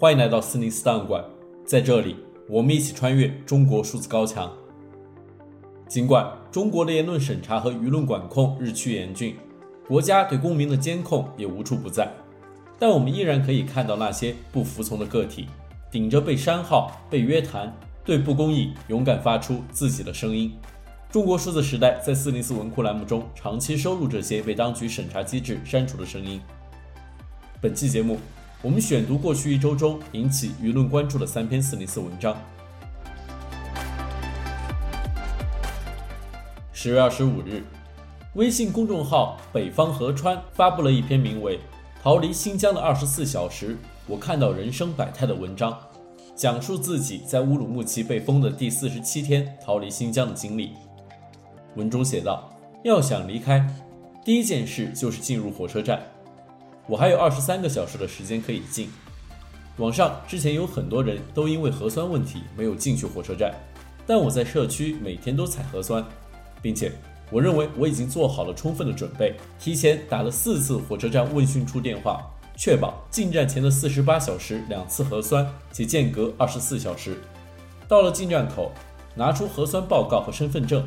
欢迎来到四零四档案馆，在这里，我们一起穿越中国数字高墙。尽管中国的言论审查和舆论管控日趋严峻，国家对公民的监控也无处不在，但我们依然可以看到那些不服从的个体，顶着被删号、被约谈，对不公义勇敢发出自己的声音。中国数字时代在四零四文库栏目中长期收录这些被当局审查机制删除的声音。本期节目，我们选读过去一周中引起舆论关注的三篇四零四文章。十月二十五日，微信公众号“北方河川”发布了一篇名为《逃离新疆的二十四小时，我看到人生百态》的文章，讲述自己在乌鲁木齐被封的第四十七天逃离新疆的经历。文中写道：“要想离开，第一件事就是进入火车站。我还有二十三个小时的时间可以进。网上之前有很多人都因为核酸问题没有进去火车站，但我在社区每天都采核酸，并且我认为我已经做好了充分的准备，提前打了四次火车站问讯处电话，确保进站前的四十八小时两次核酸，且间隔二十四小时。到了进站口，拿出核酸报告和身份证。”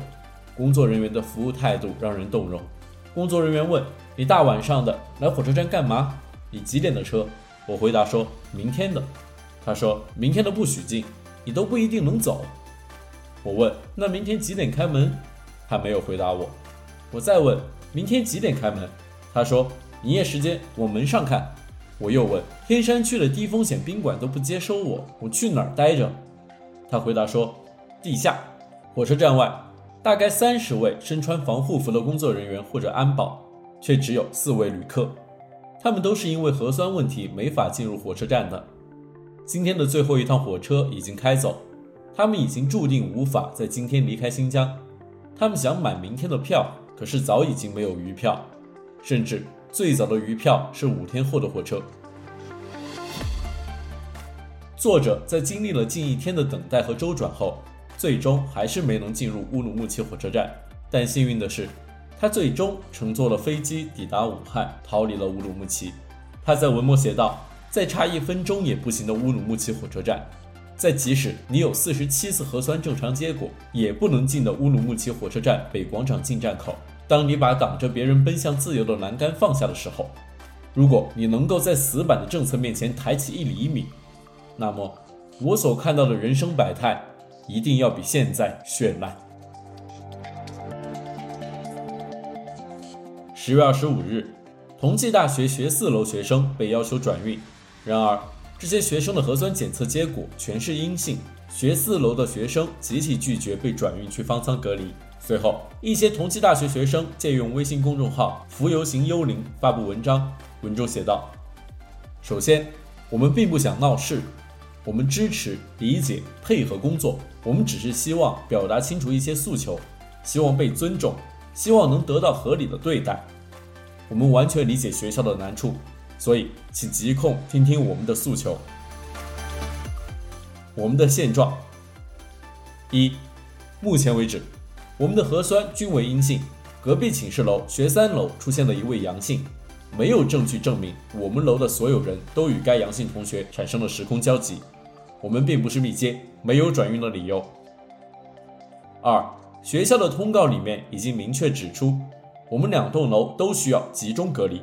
工作人员的服务态度让人动容。工作人员问：“你大晚上的来火车站干嘛？你几点的车？”我回答说：“明天的。”他说：“明天的不许进，你都不一定能走。”我问：“那明天几点开门？”他没有回答我。我再问：“明天几点开门？”他说：“营业时间往门上看。”我又问：“天山区的低风险宾馆都不接收我，我去哪儿待着？”他回答说：“地下，火车站外。”大概三十位身穿防护服的工作人员或者安保，却只有四位旅客，他们都是因为核酸问题没法进入火车站的。今天的最后一趟火车已经开走，他们已经注定无法在今天离开新疆。他们想买明天的票，可是早已经没有余票，甚至最早的余票是五天后的火车。作者在经历了近一天的等待和周转后，最终还是没能进入乌鲁木齐火车站，但幸运的是，他最终乘坐了飞机抵达武汉，逃离了乌鲁木齐。他在文末写道：“再差一分钟也不行的乌鲁木齐火车站，在即使你有四十七次核酸正常结果，也不能进的乌鲁木齐火车站北广场进站口，当你把挡着别人奔向自由的栏杆放下的时候，如果你能够在死板的政策面前抬起一厘米，那么我所看到的人生百态。”一定要比现在绚烂。十月二十五日，同济大学学四楼学生被要求转运，然而这些学生的核酸检测结果全是阴性，学四楼的学生集体拒绝被转运去方舱隔离。随后，一些同济大学学生借用微信公众号“浮游行幽灵”发布文章，文中写道：“首先，我们并不想闹事。”我们支持、理解、配合工作。我们只是希望表达清楚一些诉求，希望被尊重，希望能得到合理的对待。我们完全理解学校的难处，所以请疾控听听我们的诉求。我们的现状：一，目前为止，我们的核酸均为阴性。隔壁寝室楼学三楼出现了一位阳性，没有证据证明我们楼的所有人都与该阳性同学产生了时空交集。我们并不是密接，没有转运的理由。二，学校的通告里面已经明确指出，我们两栋楼都需要集中隔离。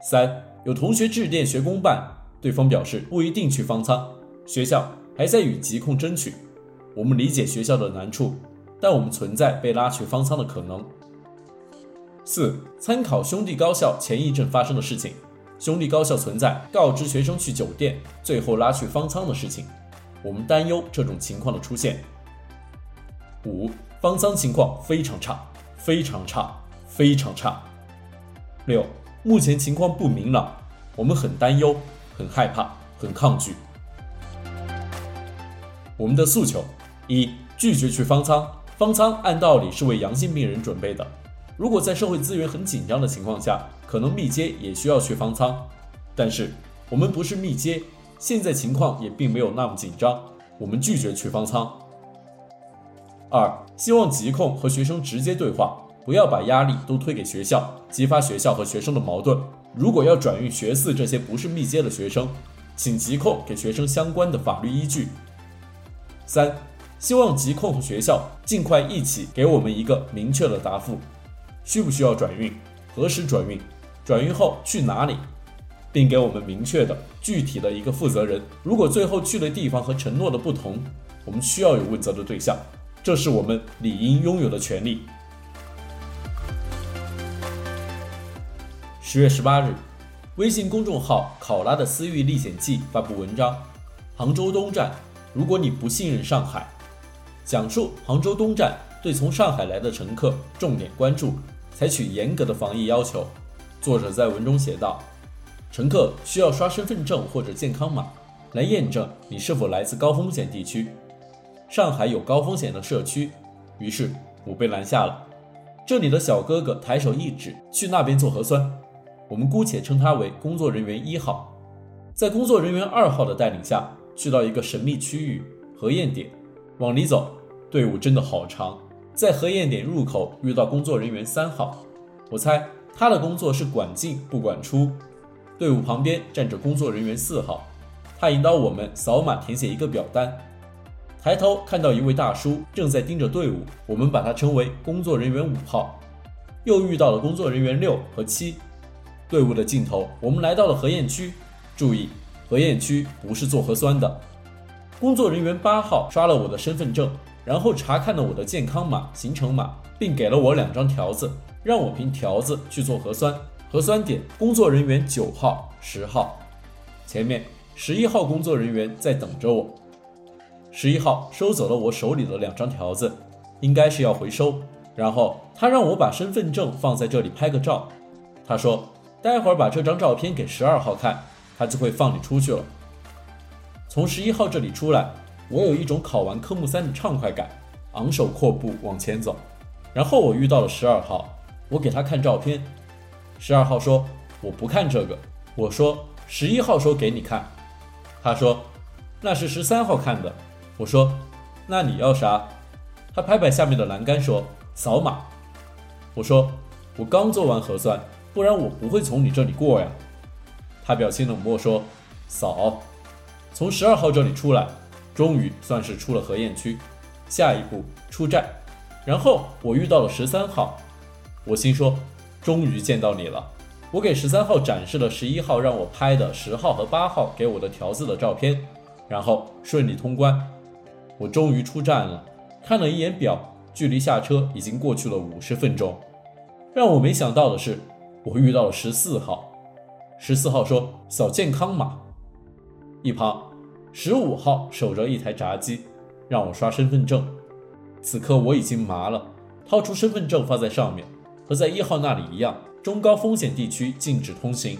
三，有同学致电学公办，对方表示不一定去方舱，学校还在与疾控争取。我们理解学校的难处，但我们存在被拉去方舱的可能。四，参考兄弟高校前一阵发生的事情。兄弟高校存在告知学生去酒店，最后拉去方舱的事情，我们担忧这种情况的出现。五，方舱情况非常差，非常差，非常差。六，目前情况不明朗，我们很担忧，很害怕，很抗拒。我们的诉求：一，拒绝去方舱，方舱按道理是为阳性病人准备的。如果在社会资源很紧张的情况下，可能密接也需要去方舱，但是我们不是密接，现在情况也并没有那么紧张，我们拒绝去方舱。二，希望疾控和学生直接对话，不要把压力都推给学校，激发学校和学生的矛盾。如果要转运学四这些不是密接的学生，请疾控给学生相关的法律依据。三，希望疾控和学校尽快一起给我们一个明确的答复：需不需要转运？何时转运？转运后去哪里？并给我们明确的、具体的一个负责人。如果最后去的地方和承诺的不同，我们需要有问责的对象，这是我们理应拥有的权利。十月十八日，微信公众号“考拉的私域历险记”发布文章：杭州东站，如果你不信任上海，讲述杭州东站对从上海来的乘客重点关注，采取严格的防疫要求。作者在文中写道。乘客需要刷身份证或者健康码来验证你是否来自高风险地区。上海有高风险的社区，于是我被拦下了。这里的小哥哥抬手一指，去那边做核酸。我们姑且称他为工作人员一号。在工作人员二号的带领下，去到一个神秘区域核验点。往里走，队伍真的好长。在核验点入口遇到工作人员三号，我猜他的工作是管进不管出。队伍旁边站着工作人员四号，他引导我们扫码填写一个表单。抬头看到一位大叔正在盯着队伍，我们把他称为工作人员五号。又遇到了工作人员六和七。队伍的尽头，我们来到了核验区。注意，核验区不是做核酸的。工作人员八号刷了我的身份证，然后查看了我的健康码、行程码，并给了我两张条子，让我凭条子去做核酸。核酸点工作人员九号、十号，前面十一号工作人员在等着我。十一号收走了我手里的两张条子，应该是要回收。然后他让我把身份证放在这里拍个照。他说，待会儿把这张照片给十二号看，他就会放你出去了。从十一号这里出来，我有一种考完科目三的畅快感，昂首阔步往前走。然后我遇到了十二号，我给他看照片。十二号说：“我不看这个。”我说：“十一号说给你看。”他说：“那是十三号看的。”我说：“那你要啥？”他拍拍下面的栏杆说：“扫码。”我说：“我刚做完核酸，不然我不会从你这里过呀。”他表情冷漠说：“扫。”从十二号这里出来，终于算是出了核验区。下一步出站，然后我遇到了十三号，我心说。终于见到你了，我给十三号展示了十一号让我拍的十号和八号给我的条子的照片，然后顺利通关。我终于出站了，看了一眼表，距离下车已经过去了五十分钟。让我没想到的是，我遇到了十四号。十四号说扫健康码，一旁十五号守着一台闸机，让我刷身份证。此刻我已经麻了，掏出身份证放在上面。和在一号那里一样，中高风险地区禁止通行。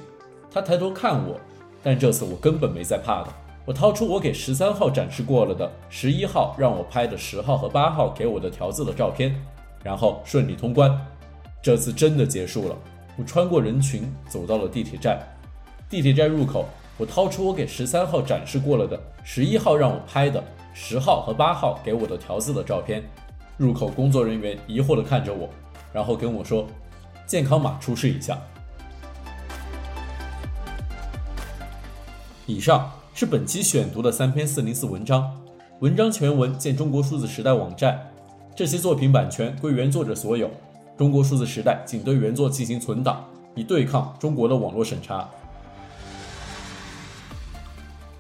他抬头看我，但这次我根本没在怕的。我掏出我给十三号展示过了的十一号让我拍的十号和八号给我的条子的照片，然后顺利通关。这次真的结束了。我穿过人群走到了地铁站。地铁站入口，我掏出我给十三号展示过了的十一号让我拍的十号和八号给我的条子的照片。入口工作人员疑惑地看着我。然后跟我说，健康码出示一下。以上是本期选读的三篇四零四文章，文章全文见中国数字时代网站。这些作品版权归原作者所有，中国数字时代仅对原作进行存档，以对抗中国的网络审查。